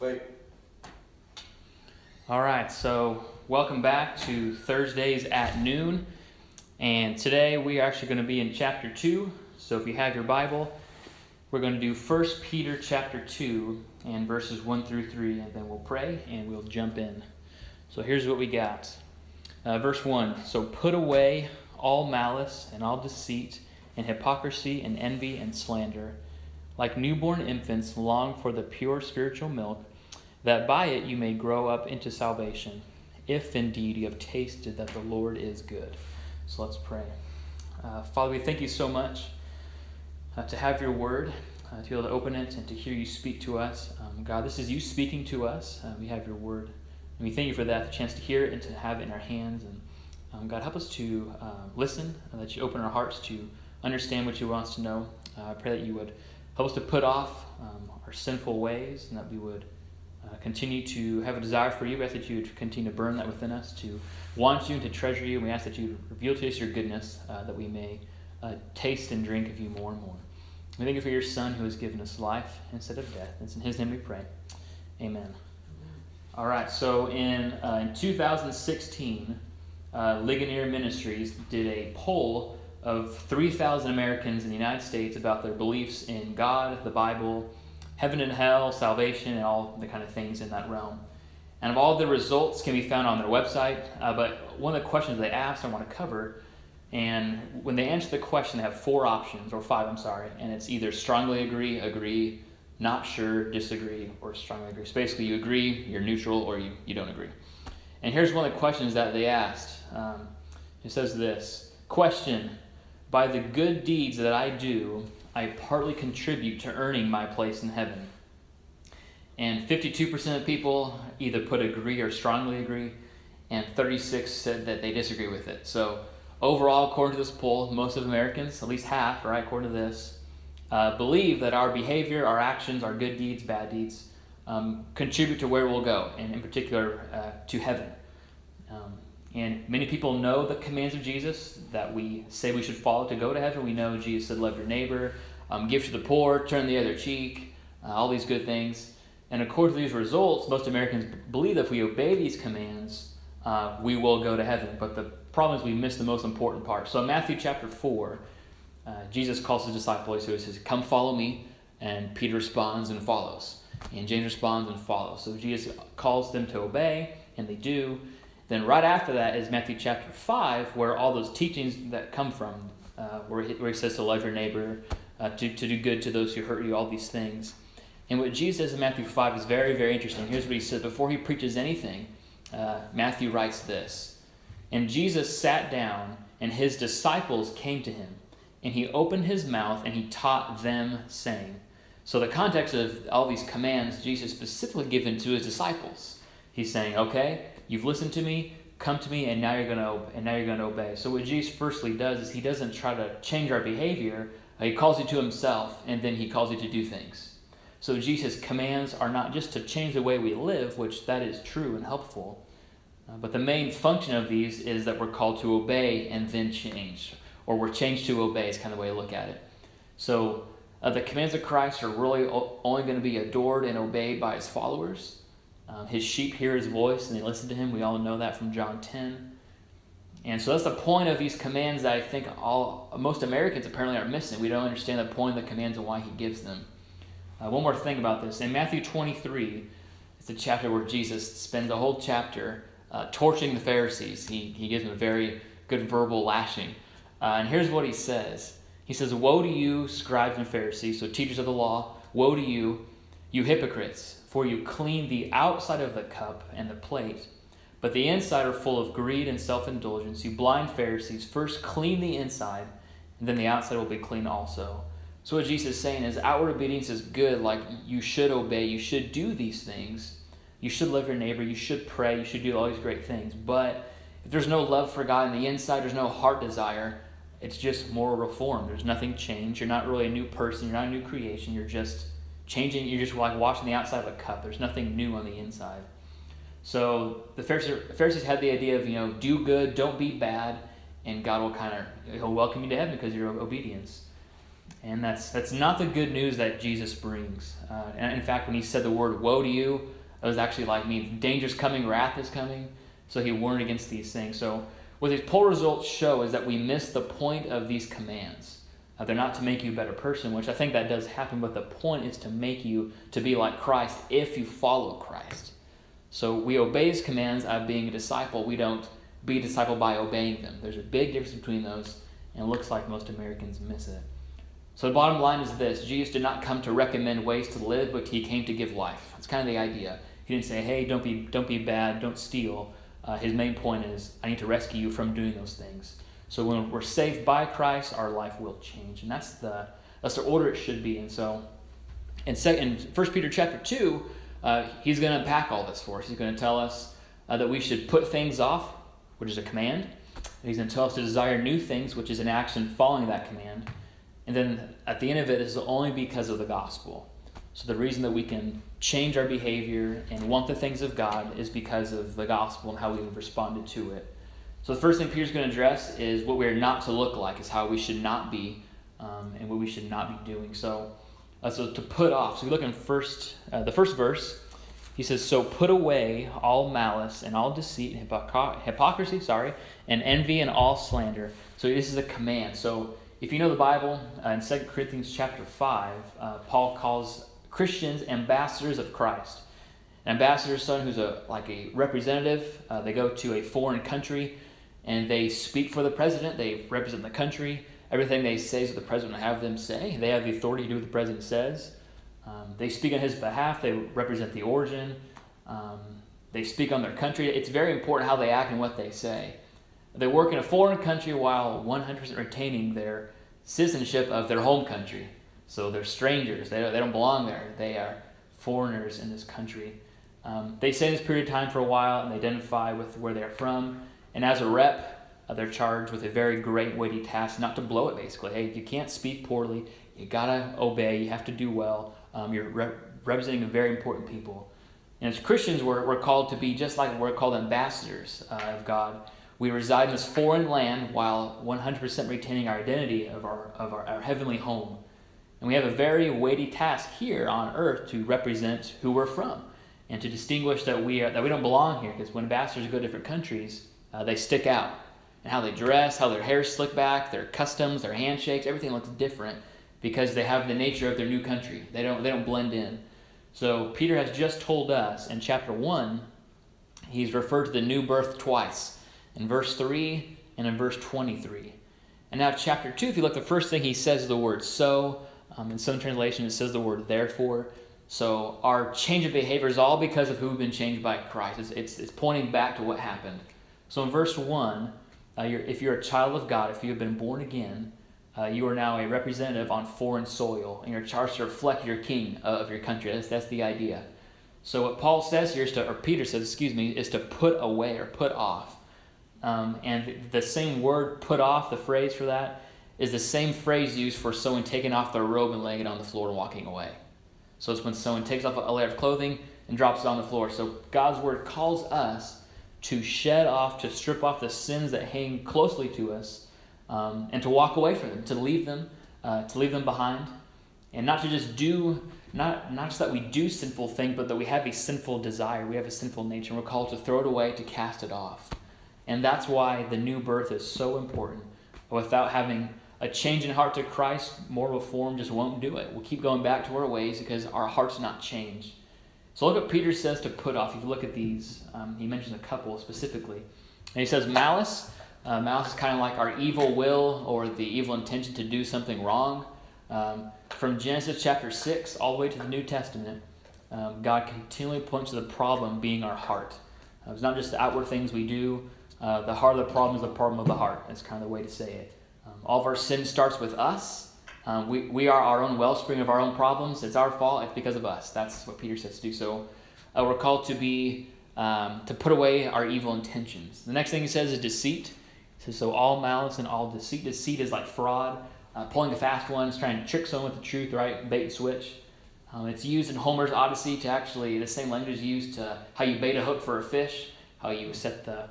Wait. All right, so welcome back to Thursdays at noon. And today we are actually going to be in chapter 2. So if you have your Bible, we're going to do 1 Peter chapter 2 and verses 1 through 3, and then we'll pray and we'll jump in. So here's what we got. Uh, verse 1 So put away all malice and all deceit and hypocrisy and envy and slander. Like newborn infants, long for the pure spiritual milk that by it you may grow up into salvation, if indeed you have tasted that the Lord is good. So let's pray. Uh, Father, we thank you so much uh, to have your word, uh, to be able to open it and to hear you speak to us. Um, God, this is you speaking to us. Uh, we have your word. And we thank you for that, the chance to hear it and to have it in our hands. And um, God, help us to uh, listen, and that you open our hearts to understand what you want us to know. Uh, I pray that you would help us to put off um, our sinful ways and that we would uh, continue to have a desire for you. We ask that you continue to burn that within us, to want you and to treasure you. We ask that you reveal to us your goodness, uh, that we may uh, taste and drink of you more and more. We thank you for your Son who has given us life instead of death. It's in his name we pray. Amen. All right, so in, uh, in 2016, uh, Ligonier Ministries did a poll of 3,000 Americans in the United States about their beliefs in God, the Bible, heaven and hell, salvation, and all the kind of things in that realm. And of all the results can be found on their website. Uh, but one of the questions they asked, I want to cover. And when they answer the question, they have four options, or five, I'm sorry. And it's either strongly agree, agree, not sure, disagree, or strongly agree. So basically, you agree, you're neutral, or you, you don't agree. And here's one of the questions that they asked. Um, it says this Question By the good deeds that I do, I partly contribute to earning my place in heaven. And 52% of people either put agree or strongly agree, and 36 said that they disagree with it. So, overall, according to this poll, most of Americans, at least half, right, according to this, uh, believe that our behavior, our actions, our good deeds, bad deeds, um, contribute to where we'll go, and in particular, uh, to heaven. Um, and many people know the commands of Jesus that we say we should follow to go to heaven. We know Jesus said, Love your neighbor, um, give to the poor, turn the other cheek, uh, all these good things. And according to these results, most Americans believe that if we obey these commands, uh, we will go to heaven. But the problem is we miss the most important part. So in Matthew chapter 4, uh, Jesus calls his disciples, so he says, Come follow me. And Peter responds and follows. And James responds and follows. So Jesus calls them to obey, and they do. Then right after that is Matthew chapter 5, where all those teachings that come from, uh, where, he, where he says to love your neighbor, uh, to, to do good to those who hurt you, all these things. And what Jesus says in Matthew 5 is very, very interesting. Here's what he says before he preaches anything. Uh, Matthew writes this And Jesus sat down, and his disciples came to him. And he opened his mouth, and he taught them, saying, So, the context of all these commands, Jesus specifically given to his disciples. He's saying, Okay, you've listened to me, come to me, and now you're going to and now you're going to obey. So, what Jesus firstly does is he doesn't try to change our behavior, he calls you to himself, and then he calls you to do things. So Jesus' commands are not just to change the way we live, which that is true and helpful, uh, but the main function of these is that we're called to obey and then change, or we're changed to obey is kind of the way I look at it. So uh, the commands of Christ are really only going to be adored and obeyed by his followers. Um, his sheep hear his voice and they listen to him. We all know that from John 10. And so that's the point of these commands that I think all most Americans apparently are missing. We don't understand the point of the commands and why he gives them. Uh, one more thing about this. In Matthew 23, it's a chapter where Jesus spends a whole chapter uh, torching the Pharisees. He, he gives them a very good verbal lashing. Uh, and here's what he says He says, Woe to you, scribes and Pharisees, so teachers of the law, woe to you, you hypocrites, for you clean the outside of the cup and the plate but the inside are full of greed and self indulgence. You blind Pharisees, first clean the inside, and then the outside will be clean also. So, what Jesus is saying is outward obedience is good, like you should obey, you should do these things. You should love your neighbor, you should pray, you should do all these great things. But if there's no love for God in the inside, there's no heart desire, it's just moral reform. There's nothing changed. You're not really a new person, you're not a new creation, you're just changing, you're just like washing the outside of a cup. There's nothing new on the inside. So the Pharisees had the idea of, you know, do good, don't be bad, and God will kind of, he'll welcome you to heaven because of your obedience. And that's, that's not the good news that Jesus brings. Uh, and in fact, when he said the word woe to you, it was actually like me danger's coming, wrath is coming. So he warned against these things. So what these poll results show is that we miss the point of these commands. Uh, they're not to make you a better person, which I think that does happen, but the point is to make you to be like Christ if you follow Christ. So we obey his commands of being a disciple. We don't be a disciple by obeying them. There's a big difference between those, and it looks like most Americans miss it. So the bottom line is this Jesus did not come to recommend ways to live, but he came to give life. That's kind of the idea. He didn't say, hey, don't be, don't be bad, don't steal. Uh, his main point is, I need to rescue you from doing those things. So when we're saved by Christ, our life will change, and that's the that's the order it should be. And so, in second, First Peter chapter two, uh, he's going to unpack all this for us. He's going to tell us uh, that we should put things off, which is a command. He's going to tell us to desire new things, which is an action following that command. And then at the end of it, it is only because of the gospel. So the reason that we can change our behavior and want the things of God is because of the gospel and how we've responded to it. So the first thing Peter's going to address is what we are not to look like, is how we should not be, um, and what we should not be doing. So, uh, so to put off. So we look in first, uh, the first verse. He says, "So put away all malice and all deceit and hypocr- hypocrisy, sorry, and envy and all slander." So this is a command. So if you know the Bible, uh, in 2 Corinthians chapter five, uh, Paul calls Christians ambassadors of Christ. An ambassador, son, who's a like a representative. Uh, they go to a foreign country and they speak for the president. They represent the country. Everything they say is what the president will have them say. They have the authority to do what the president says. Um, they speak on his behalf. They represent the origin. Um, they speak on their country. It's very important how they act and what they say. They work in a foreign country while 100% retaining their citizenship of their home country. So they're strangers. They, they don't belong there. They are foreigners in this country. Um, they stay in this period of time for a while and they identify with where they're from. And as a rep, uh, they're charged with a very great, weighty task not to blow it, basically. Hey, you can't speak poorly. You gotta obey. You have to do well. Um, you're re- representing very important people. And as Christians, we're, we're called to be just like we're called ambassadors uh, of God. We reside in this foreign land while 100% retaining our identity of our, of our, our heavenly home. And we have a very weighty task here on earth to represent who we're from and to distinguish that we, are, that we don't belong here. Because when ambassadors go to different countries, uh, they stick out. How they dress, how their hair slick back, their customs, their handshakes, everything looks different because they have the nature of their new country. They don't, they don't blend in. So Peter has just told us in chapter 1, he's referred to the new birth twice in verse 3 and in verse 23. And now, chapter 2, if you look, the first thing he says is the word so. Um, in some translations, it says the word therefore. So our change of behavior is all because of who we've been changed by Christ. It's, it's, it's pointing back to what happened. So in verse 1, uh, you're, if you're a child of God, if you have been born again, uh, you are now a representative on foreign soil, and you're charged to reflect your king uh, of your country. That's, that's the idea. So what Paul says here is to, or Peter says, excuse me, is to put away or put off. Um, and the same word, put off, the phrase for that, is the same phrase used for someone taking off their robe and laying it on the floor and walking away. So it's when someone takes off a layer of clothing and drops it on the floor. So God's word calls us to shed off, to strip off the sins that hang closely to us, um, and to walk away from them, to leave them, uh, to leave them behind, and not to just do, not not just that we do sinful things, but that we have a sinful desire, we have a sinful nature, we're called to throw it away, to cast it off, and that's why the new birth is so important. Without having a change in heart to Christ, moral reform just won't do it. We'll keep going back to our ways because our heart's not changed. So look what Peter says to put off. If you look at these, um, he mentions a couple specifically. And he says malice. Uh, malice is kind of like our evil will or the evil intention to do something wrong. Um, from Genesis chapter 6 all the way to the New Testament, um, God continually points to the problem being our heart. Uh, it's not just the outward things we do. Uh, the heart of the problem is the problem of the heart. That's kind of the way to say it. Um, all of our sin starts with us. Um, we, we are our own wellspring of our own problems. It's our fault. It's because of us. That's what Peter says to do. So uh, we're called to be um, to put away our evil intentions. The next thing he says is deceit. Says so all malice and all deceit. Deceit is like fraud, uh, pulling a fast one, trying to trick someone with the truth, right? Bait and switch. Um, it's used in Homer's Odyssey to actually the same language is used to how you bait a hook for a fish, how you set the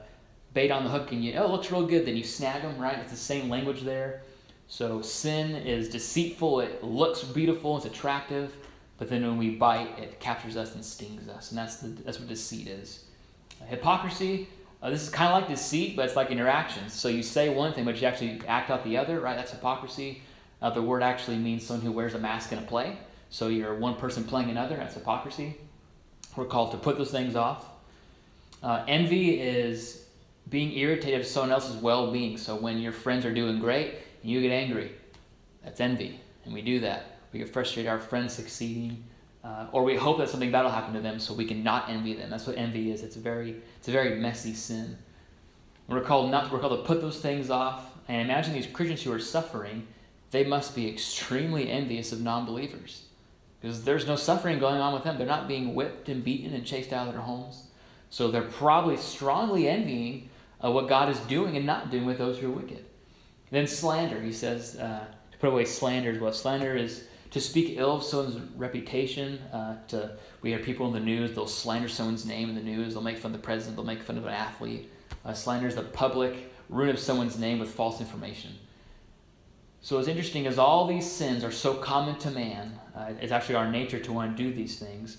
bait on the hook and you oh it looks real good, then you snag them, right? It's the same language there. So sin is deceitful, it looks beautiful, it's attractive, but then when we bite, it captures us and stings us. And that's, the, that's what deceit is. Hypocrisy, uh, this is kind of like deceit, but it's like interactions. So you say one thing, but you actually act out the other, right? That's hypocrisy. Uh, the word actually means someone who wears a mask in a play. So you're one person playing another, that's hypocrisy. We're called to put those things off. Uh, envy is being irritated of someone else's well being. So when your friends are doing great and you get angry, that's envy. And we do that. We get frustrated our friends succeeding. Uh, or we hope that something bad will happen to them so we can not envy them. That's what envy is. It's a very, it's a very messy sin. We're called not we're called to put those things off. And imagine these Christians who are suffering, they must be extremely envious of non-believers. Because there's no suffering going on with them. They're not being whipped and beaten and chased out of their homes. So they're probably strongly envying what God is doing and not doing with those who are wicked. Then slander, he says, uh, to put away slander is what slander is to speak ill of someone's reputation. Uh, to we hear people in the news; they'll slander someone's name in the news. They'll make fun of the president. They'll make fun of an athlete. Uh, slander is the public ruin of someone's name with false information. So what's interesting is all these sins are so common to man. Uh, it's actually our nature to want to do these things.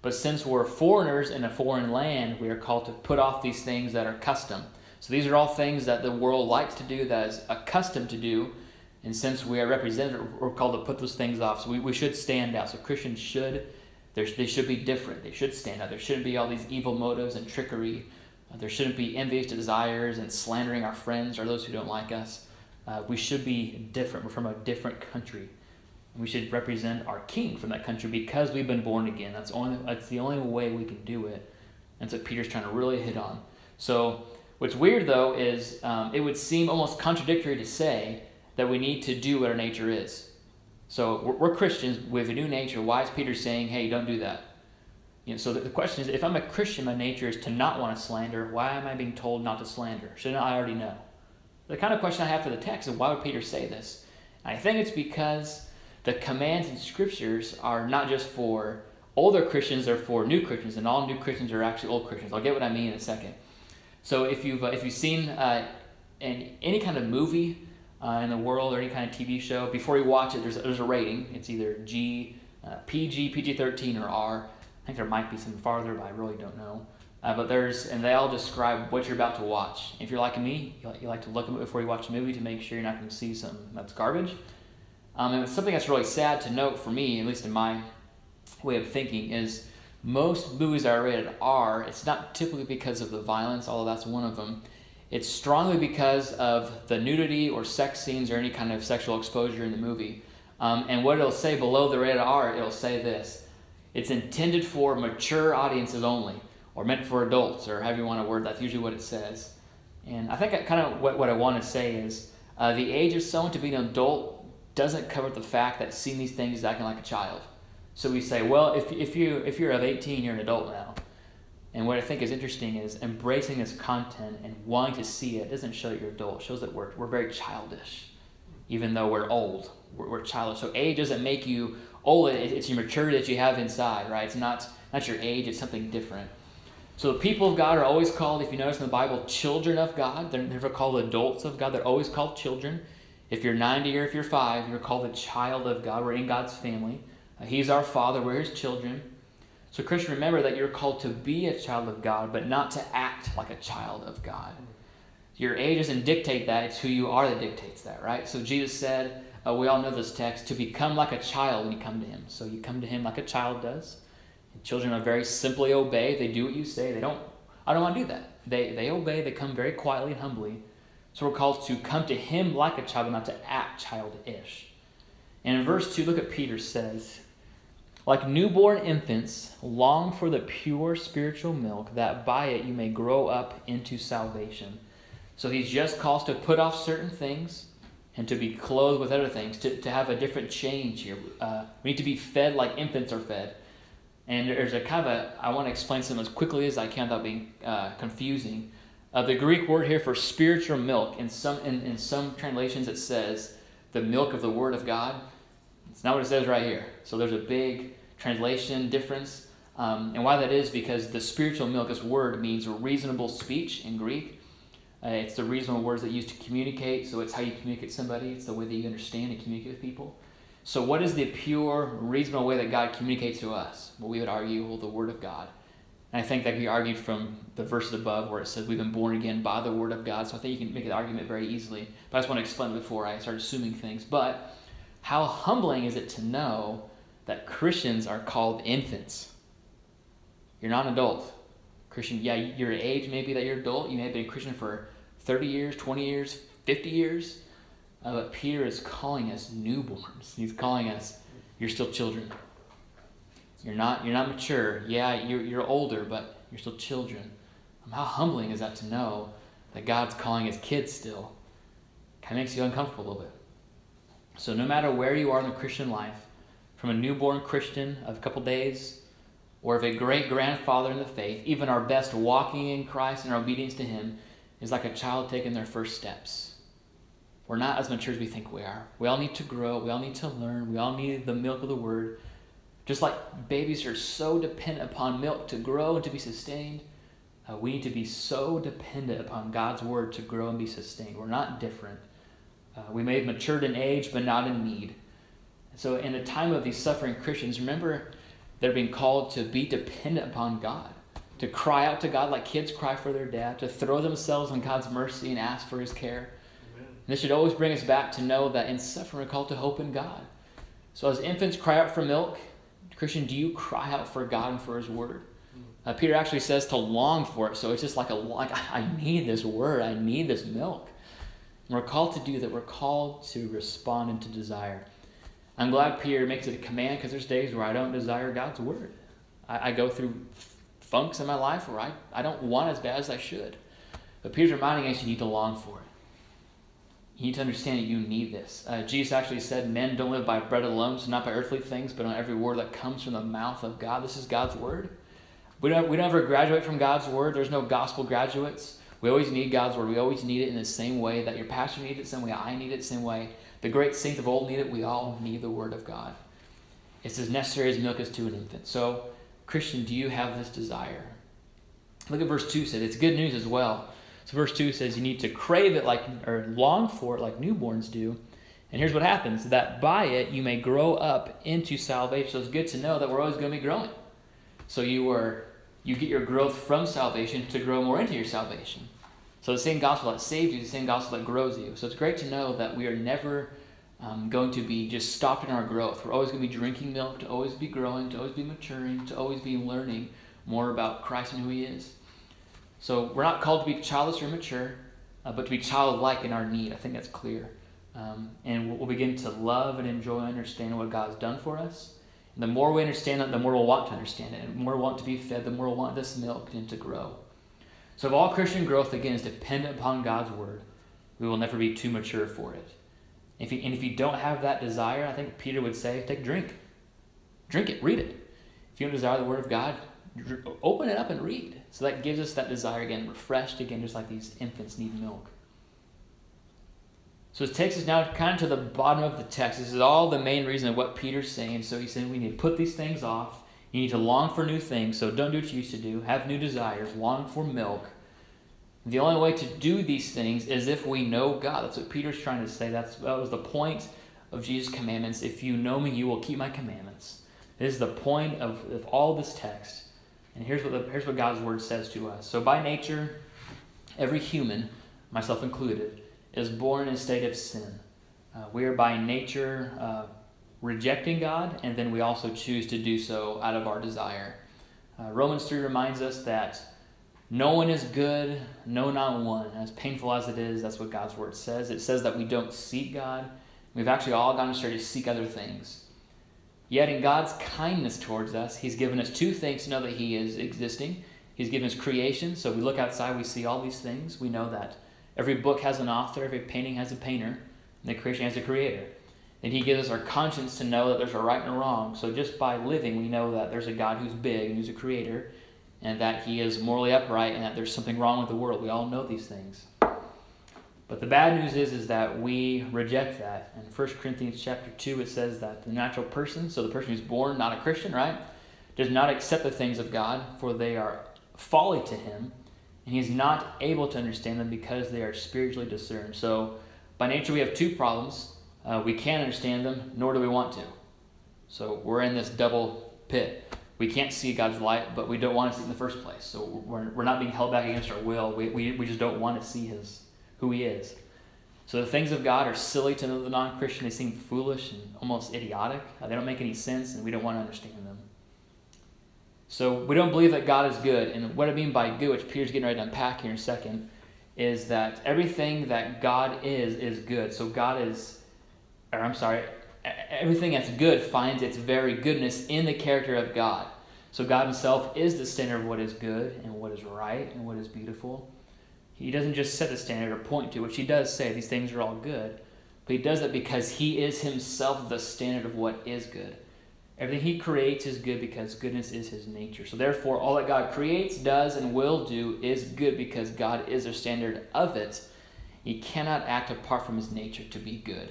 But since we're foreigners in a foreign land, we are called to put off these things that are custom. So these are all things that the world likes to do, that is accustomed to do, and since we are represented, we're called to put those things off. So we, we should stand out. So Christians should, they should be different. They should stand out. There shouldn't be all these evil motives and trickery. Uh, there shouldn't be envious desires and slandering our friends or those who don't like us. Uh, we should be different. We're from a different country. We should represent our king from that country because we've been born again. That's, only, that's the only way we can do it. That's what Peter's trying to really hit on. So, what's weird though is um, it would seem almost contradictory to say that we need to do what our nature is. So we're, we're Christians a new nature. Why is Peter saying, hey, don't do that? You know, so the, the question is, if I'm a Christian, my nature is to not want to slander. Why am I being told not to slander? Shouldn't I already know? The kind of question I have for the text is, why would Peter say this? I think it's because the commands in scriptures are not just for older Christians, they're for new Christians, and all new Christians are actually old Christians. I'll get what I mean in a second. So if you've uh, if you've seen uh, any kind of movie uh, in the world or any kind of TV show, before you watch it, there's, there's a rating. It's either G, uh, PG, PG 13, or R. I think there might be some farther, but I really don't know. Uh, but there's, and they all describe what you're about to watch. If you're like me, you like, you like to look before you watch a movie to make sure you're not going to see something that's garbage. Um, and something that's really sad to note for me, at least in my way of thinking, is most movies that are rated R, it's not typically because of the violence, although that's one of them it's strongly because of the nudity or sex scenes or any kind of sexual exposure in the movie. Um, and what it'll say below the rated R, it'll say this it's intended for mature audiences only, or meant for adults, or however you want to word that's usually what it says. And I think kind of what, what I want to say is uh, the age of someone to be an adult doesn't cover the fact that seeing these things is acting like a child. So we say, well, if, if, you, if you're of 18, you're an adult now. And what I think is interesting is embracing this content and wanting to see it doesn't show that you're adult. Shows that we're, we're very childish, even though we're old. We're, we're childish. So age doesn't make you old. It, it's your maturity that you have inside, right? It's not, not your age. It's something different. So the people of God are always called, if you notice in the Bible, children of God. They're never called adults of God. They're always called children. If you're 90 or if you're 5, you're called a child of God. We're in God's family. He's our Father. We're His children. So, Christian, remember that you're called to be a child of God, but not to act like a child of God. Your age doesn't dictate that, it's who you are that dictates that, right? So, Jesus said, uh, we all know this text, to become like a child when you come to Him. So, you come to Him like a child does. And children are very simply obey, they do what you say. They don't, I don't want to do that. They, they obey, they come very quietly and humbly. So, we're called to come to Him like a child, not to act childish. And in verse 2, look at Peter says, like newborn infants, long for the pure spiritual milk, that by it you may grow up into salvation. So he's just calls to put off certain things and to be clothed with other things, to, to have a different change here. Uh, we need to be fed like infants are fed. And there's a kind of a, I want to explain something as quickly as I can without being uh, confusing. Uh, the Greek word here for spiritual milk, in some, in, in some translations it says the milk of the Word of God. It's not what it says right here. So there's a big translation difference. Um, and why that is because the spiritual milk, this word, means reasonable speech in Greek. Uh, it's the reasonable words that you use to communicate, so it's how you communicate somebody. It's the way that you understand and communicate with people. So, what is the pure, reasonable way that God communicates to us? Well, we would argue, well, the Word of God. And I think that can be argued from the verses above where it says we've been born again by the Word of God. So I think you can make an argument very easily. But I just want to explain before I start assuming things. But how humbling is it to know that Christians are called infants? You're not an adult. Christian, yeah, your age maybe that you're adult. You may have been a Christian for 30 years, 20 years, 50 years. Uh, but Peter is calling us newborns. He's calling us, you're still children. You're not, you're not mature. Yeah, you're, you're older, but you're still children. Um, how humbling is that to know that God's calling his kids still? Kind of makes you uncomfortable a little bit. So, no matter where you are in the Christian life, from a newborn Christian of a couple days, or of a great grandfather in the faith, even our best walking in Christ and our obedience to Him is like a child taking their first steps. We're not as mature as we think we are. We all need to grow. We all need to learn. We all need the milk of the Word. Just like babies are so dependent upon milk to grow and to be sustained, uh, we need to be so dependent upon God's Word to grow and be sustained. We're not different. Uh, we may have matured in age, but not in need. So, in the time of these suffering Christians, remember they're being called to be dependent upon God, to cry out to God like kids cry for their dad, to throw themselves on God's mercy and ask for His care. This should always bring us back to know that in suffering, we're called to hope in God. So, as infants cry out for milk, Christian, do you cry out for God and for His Word? Uh, Peter actually says to long for it, so it's just like a like I need this Word, I need this milk. And we're called to do that. We're called to respond and to desire. I'm glad Peter makes it a command because there's days where I don't desire God's Word. I, I go through funks in my life where I, I don't want as bad as I should. But Peter's reminding us you need to long for it. You need to understand that you need this. Uh, Jesus actually said, Men don't live by bread alone, so not by earthly things, but on every word that comes from the mouth of God. This is God's word. We don't, we don't ever graduate from God's word. There's no gospel graduates. We always need God's word. We always need it in the same way that your pastor needs it, same way I need it, same way the great saints of old need it. We all need the word of God. It's as necessary as milk is to an infant. So, Christian, do you have this desire? Look at verse 2 said it's good news as well. So verse 2 says you need to crave it like or long for it like newborns do. And here's what happens that by it you may grow up into salvation. So it's good to know that we're always going to be growing. So you are you get your growth from salvation to grow more into your salvation. So the same gospel that saved you, the same gospel that grows you. So it's great to know that we are never um, going to be just stopped in our growth. We're always going to be drinking milk, to always be growing, to always be maturing, to always be learning more about Christ and who He is. So we're not called to be childish or mature, uh, but to be childlike in our need. I think that's clear. Um, and we'll, begin to love and enjoy and understand what God's done for us. And the more we understand it, the more we'll want to understand it. And the more we'll want to be fed, the more we'll want this milk and to grow. So if all Christian growth, again, is dependent upon God's word, we will never be too mature for it. If you, and if you don't have that desire, I think Peter would say, take drink. Drink it, read it. If you don't desire the word of God, open it up and read. So that gives us that desire again, refreshed again, just like these infants need milk. So it takes us now kind of to the bottom of the text. This is all the main reason of what Peter's saying. So he's saying we need to put these things off. You need to long for new things. So don't do what you used to do. Have new desires. Long for milk. The only way to do these things is if we know God. That's what Peter's trying to say. That's, that was the point of Jesus' commandments. If you know me, you will keep my commandments. This is the point of, of all this text. And here's what, the, here's what God's word says to us. So, by nature, every human, myself included, is born in a state of sin. Uh, we are by nature uh, rejecting God, and then we also choose to do so out of our desire. Uh, Romans 3 reminds us that no one is good, no, not one. As painful as it is, that's what God's word says. It says that we don't seek God. We've actually all gone astray to seek other things. Yet, in God's kindness towards us, He's given us two things to know that He is existing. He's given us creation, so we look outside, we see all these things. We know that every book has an author, every painting has a painter, and the creation has a creator. And He gives us our conscience to know that there's a right and a wrong. So, just by living, we know that there's a God who's big and who's a creator, and that He is morally upright, and that there's something wrong with the world. We all know these things. But the bad news is, is that we reject that. In 1 Corinthians chapter 2, it says that the natural person, so the person who's born not a Christian, right, does not accept the things of God, for they are folly to him, and he's not able to understand them because they are spiritually discerned. So, by nature, we have two problems. Uh, we can't understand them, nor do we want to. So, we're in this double pit. We can't see God's light, but we don't want to see it in the first place. So, we're, we're not being held back against our will. We, we, we just don't want to see his, who he is. So, the things of God are silly to the non Christian. They seem foolish and almost idiotic. They don't make any sense, and we don't want to understand them. So we don't believe that God is good. And what I mean by good, which Peter's getting ready to unpack here in a second, is that everything that God is, is good. So God is, or I'm sorry, everything that's good finds its very goodness in the character of God. So God Himself is the standard of what is good and what is right and what is beautiful. He doesn't just set the standard or point to, which He does say these things are all good, but He does that because He is Himself the standard of what is good. Everything he creates is good because goodness is his nature. So, therefore, all that God creates, does, and will do is good because God is the standard of it. He cannot act apart from his nature to be good.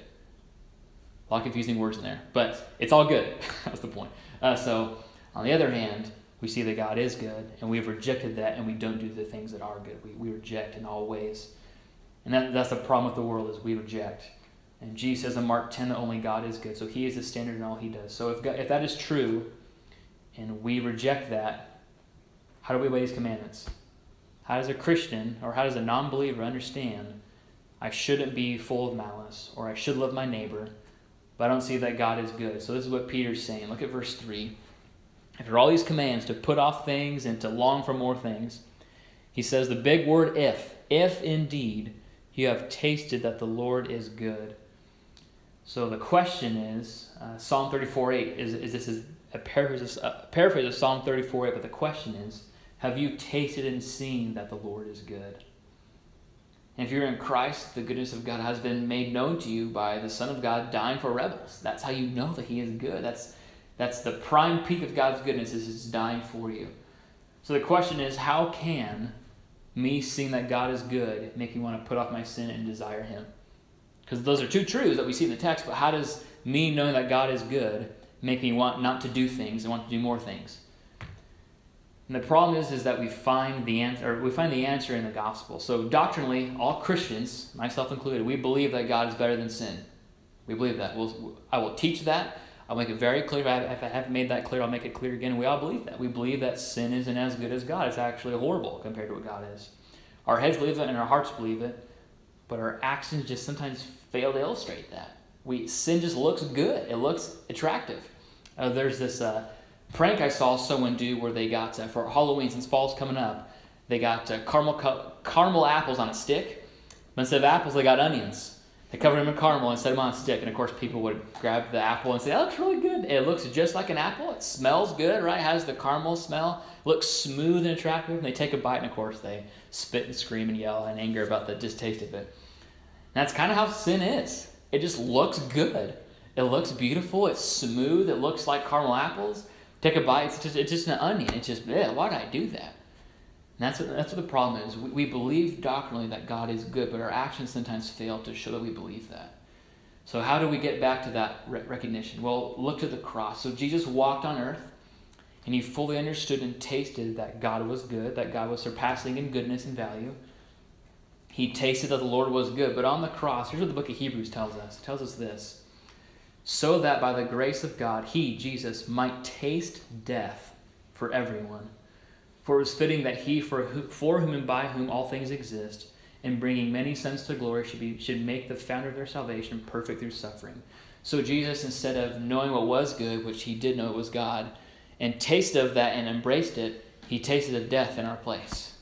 A lot of confusing words in there, but it's all good. That's the point. Uh, so, on the other hand, we see that God is good, and we've rejected that, and we don't do the things that are good. We, we reject in all ways. And that, that's the problem with the world is we reject. And Jesus says in Mark 10 that only God is good. So he is the standard in all he does. So if, God, if that is true and we reject that, how do we obey his commandments? How does a Christian or how does a non believer understand I shouldn't be full of malice or I should love my neighbor, but I don't see that God is good? So this is what Peter's saying. Look at verse 3. After all these commands to put off things and to long for more things, he says the big word if. If indeed you have tasted that the Lord is good. So the question is uh, Psalm 34 8 is, is this is a paraphrase, a paraphrase of Psalm 34 8, but the question is Have you tasted and seen that the Lord is good? And if you're in Christ, the goodness of God has been made known to you by the Son of God dying for rebels. That's how you know that He is good. That's, that's the prime peak of God's goodness is His dying for you. So the question is, how can me seeing that God is good make me want to put off my sin and desire Him? Because those are two truths that we see in the text, but how does me knowing that God is good make me want not to do things and want to do more things? And the problem is, is that we find the answer, we find the answer in the gospel. So doctrinally, all Christians, myself included, we believe that God is better than sin. We believe that. We'll, I will teach that. I'll make it very clear. If I haven't made that clear, I'll make it clear again. We all believe that. We believe that sin isn't as good as God. It's actually horrible compared to what God is. Our heads believe it and our hearts believe it. But our actions just sometimes fail to illustrate that. We sin just looks good. It looks attractive. Uh, there's this uh, prank I saw someone do where they got uh, for Halloween since fall's coming up. They got uh, caramel caramel apples on a stick, but instead of apples they got onions. They covered them in caramel and set them on a stick. And of course, people would grab the apple and say, "That looks really good." It looks just like an apple. It smells good, right? Has the caramel smell. Looks smooth and attractive. And they take a bite, and of course, they spit and scream and yell in anger about the distaste of it. And that's kind of how sin is. It just looks good. It looks beautiful. It's smooth. It looks like caramel apples. Take a bite. It's just, it's just an onion. It's just, yeah, why did I do that? And that's what, that's what the problem is. We, we believe doctrinally that God is good, but our actions sometimes fail to show that we believe that. So, how do we get back to that re- recognition? Well, look to the cross. So, Jesus walked on earth, and he fully understood and tasted that God was good, that God was surpassing in goodness and value he tasted that the Lord was good. But on the cross, here's what the book of Hebrews tells us. It tells us this so that by the grace of God, he, Jesus, might taste death for everyone. For it was fitting that he, for, who, for whom and by whom all things exist, in bringing many sons to glory, should, be, should make the founder of their salvation perfect through suffering. So Jesus, instead of knowing what was good, which he did know was God, and tasted of that and embraced it, he tasted of death in our place.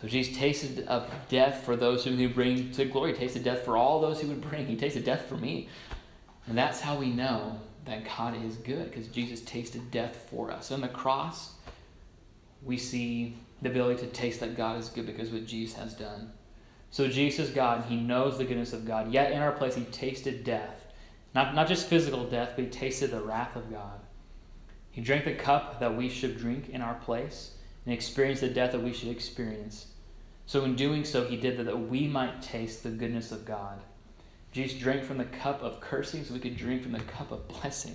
So Jesus tasted of death for those whom he bring to glory. He tasted death for all those he would bring. He tasted death for me. And that's how we know that God is good, because Jesus tasted death for us. On the cross, we see the ability to taste that God is good because what Jesus has done. So Jesus is God, he knows the goodness of God. Yet in our place, he tasted death. Not, not just physical death, but he tasted the wrath of God. He drank the cup that we should drink in our place and experience the death that we should experience. So, in doing so, he did that, that we might taste the goodness of God. Jesus drank from the cup of cursing so we could drink from the cup of blessing.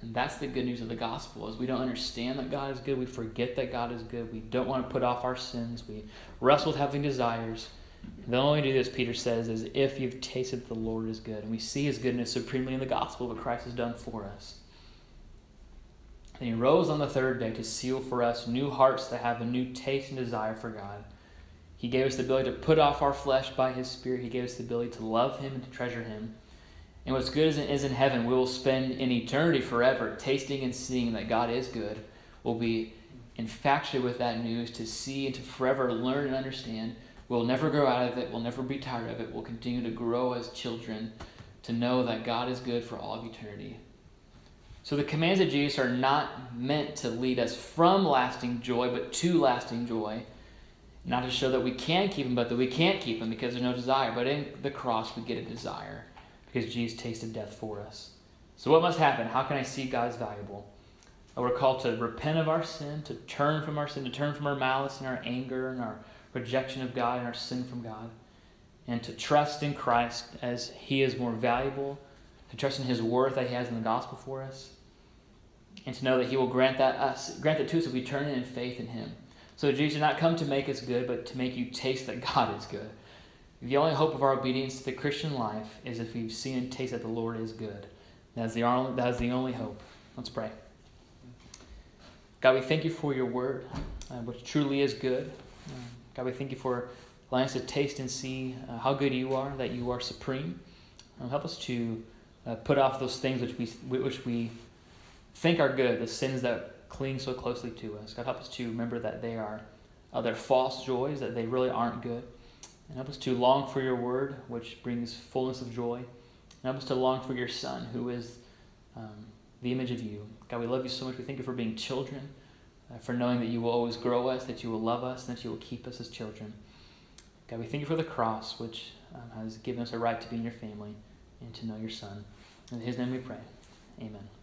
And that's the good news of the gospel is we don't understand that God is good. We forget that God is good. We don't want to put off our sins. We wrestle with having desires. The only way to do this, Peter says, is if you've tasted the Lord is good. And we see his goodness supremely in the gospel, what Christ has done for us. And he rose on the third day to seal for us new hearts that have a new taste and desire for God. He gave us the ability to put off our flesh by his Spirit. He gave us the ability to love him and to treasure him. And what's good is in heaven, we will spend in eternity forever tasting and seeing that God is good. We'll be infatuated with that news to see and to forever learn and understand. We'll never grow out of it. We'll never be tired of it. We'll continue to grow as children to know that God is good for all of eternity. So the commands of Jesus are not meant to lead us from lasting joy, but to lasting joy. Not to show that we can keep them, but that we can't keep them because there's no desire. But in the cross, we get a desire because Jesus tasted death for us. So, what must happen? How can I see God as valuable? We're called to repent of our sin, to turn from our sin, to turn from our malice and our anger and our rejection of God and our sin from God, and to trust in Christ as He is more valuable, to trust in His worth that He has in the gospel for us, and to know that He will grant that us grant that to us if we turn in faith in Him. So Jesus did not come to make us good, but to make you taste that God is good. The only hope of our obedience to the Christian life is if we've seen and tasted that the Lord is good. That is the only, that is the only hope. Let's pray. God, we thank you for your word, uh, which truly is good. Uh, God, we thank you for allowing us to taste and see uh, how good you are, that you are supreme. Uh, help us to uh, put off those things which we, which we think are good, the sins that cling so closely to us. God, help us to remember that they are uh, they're false joys, that they really aren't good. And help us to long for your word, which brings fullness of joy. And help us to long for your Son, who is um, the image of you. God, we love you so much. We thank you for being children, uh, for knowing that you will always grow us, that you will love us, and that you will keep us as children. God, we thank you for the cross, which um, has given us a right to be in your family and to know your Son. In his name we pray. Amen.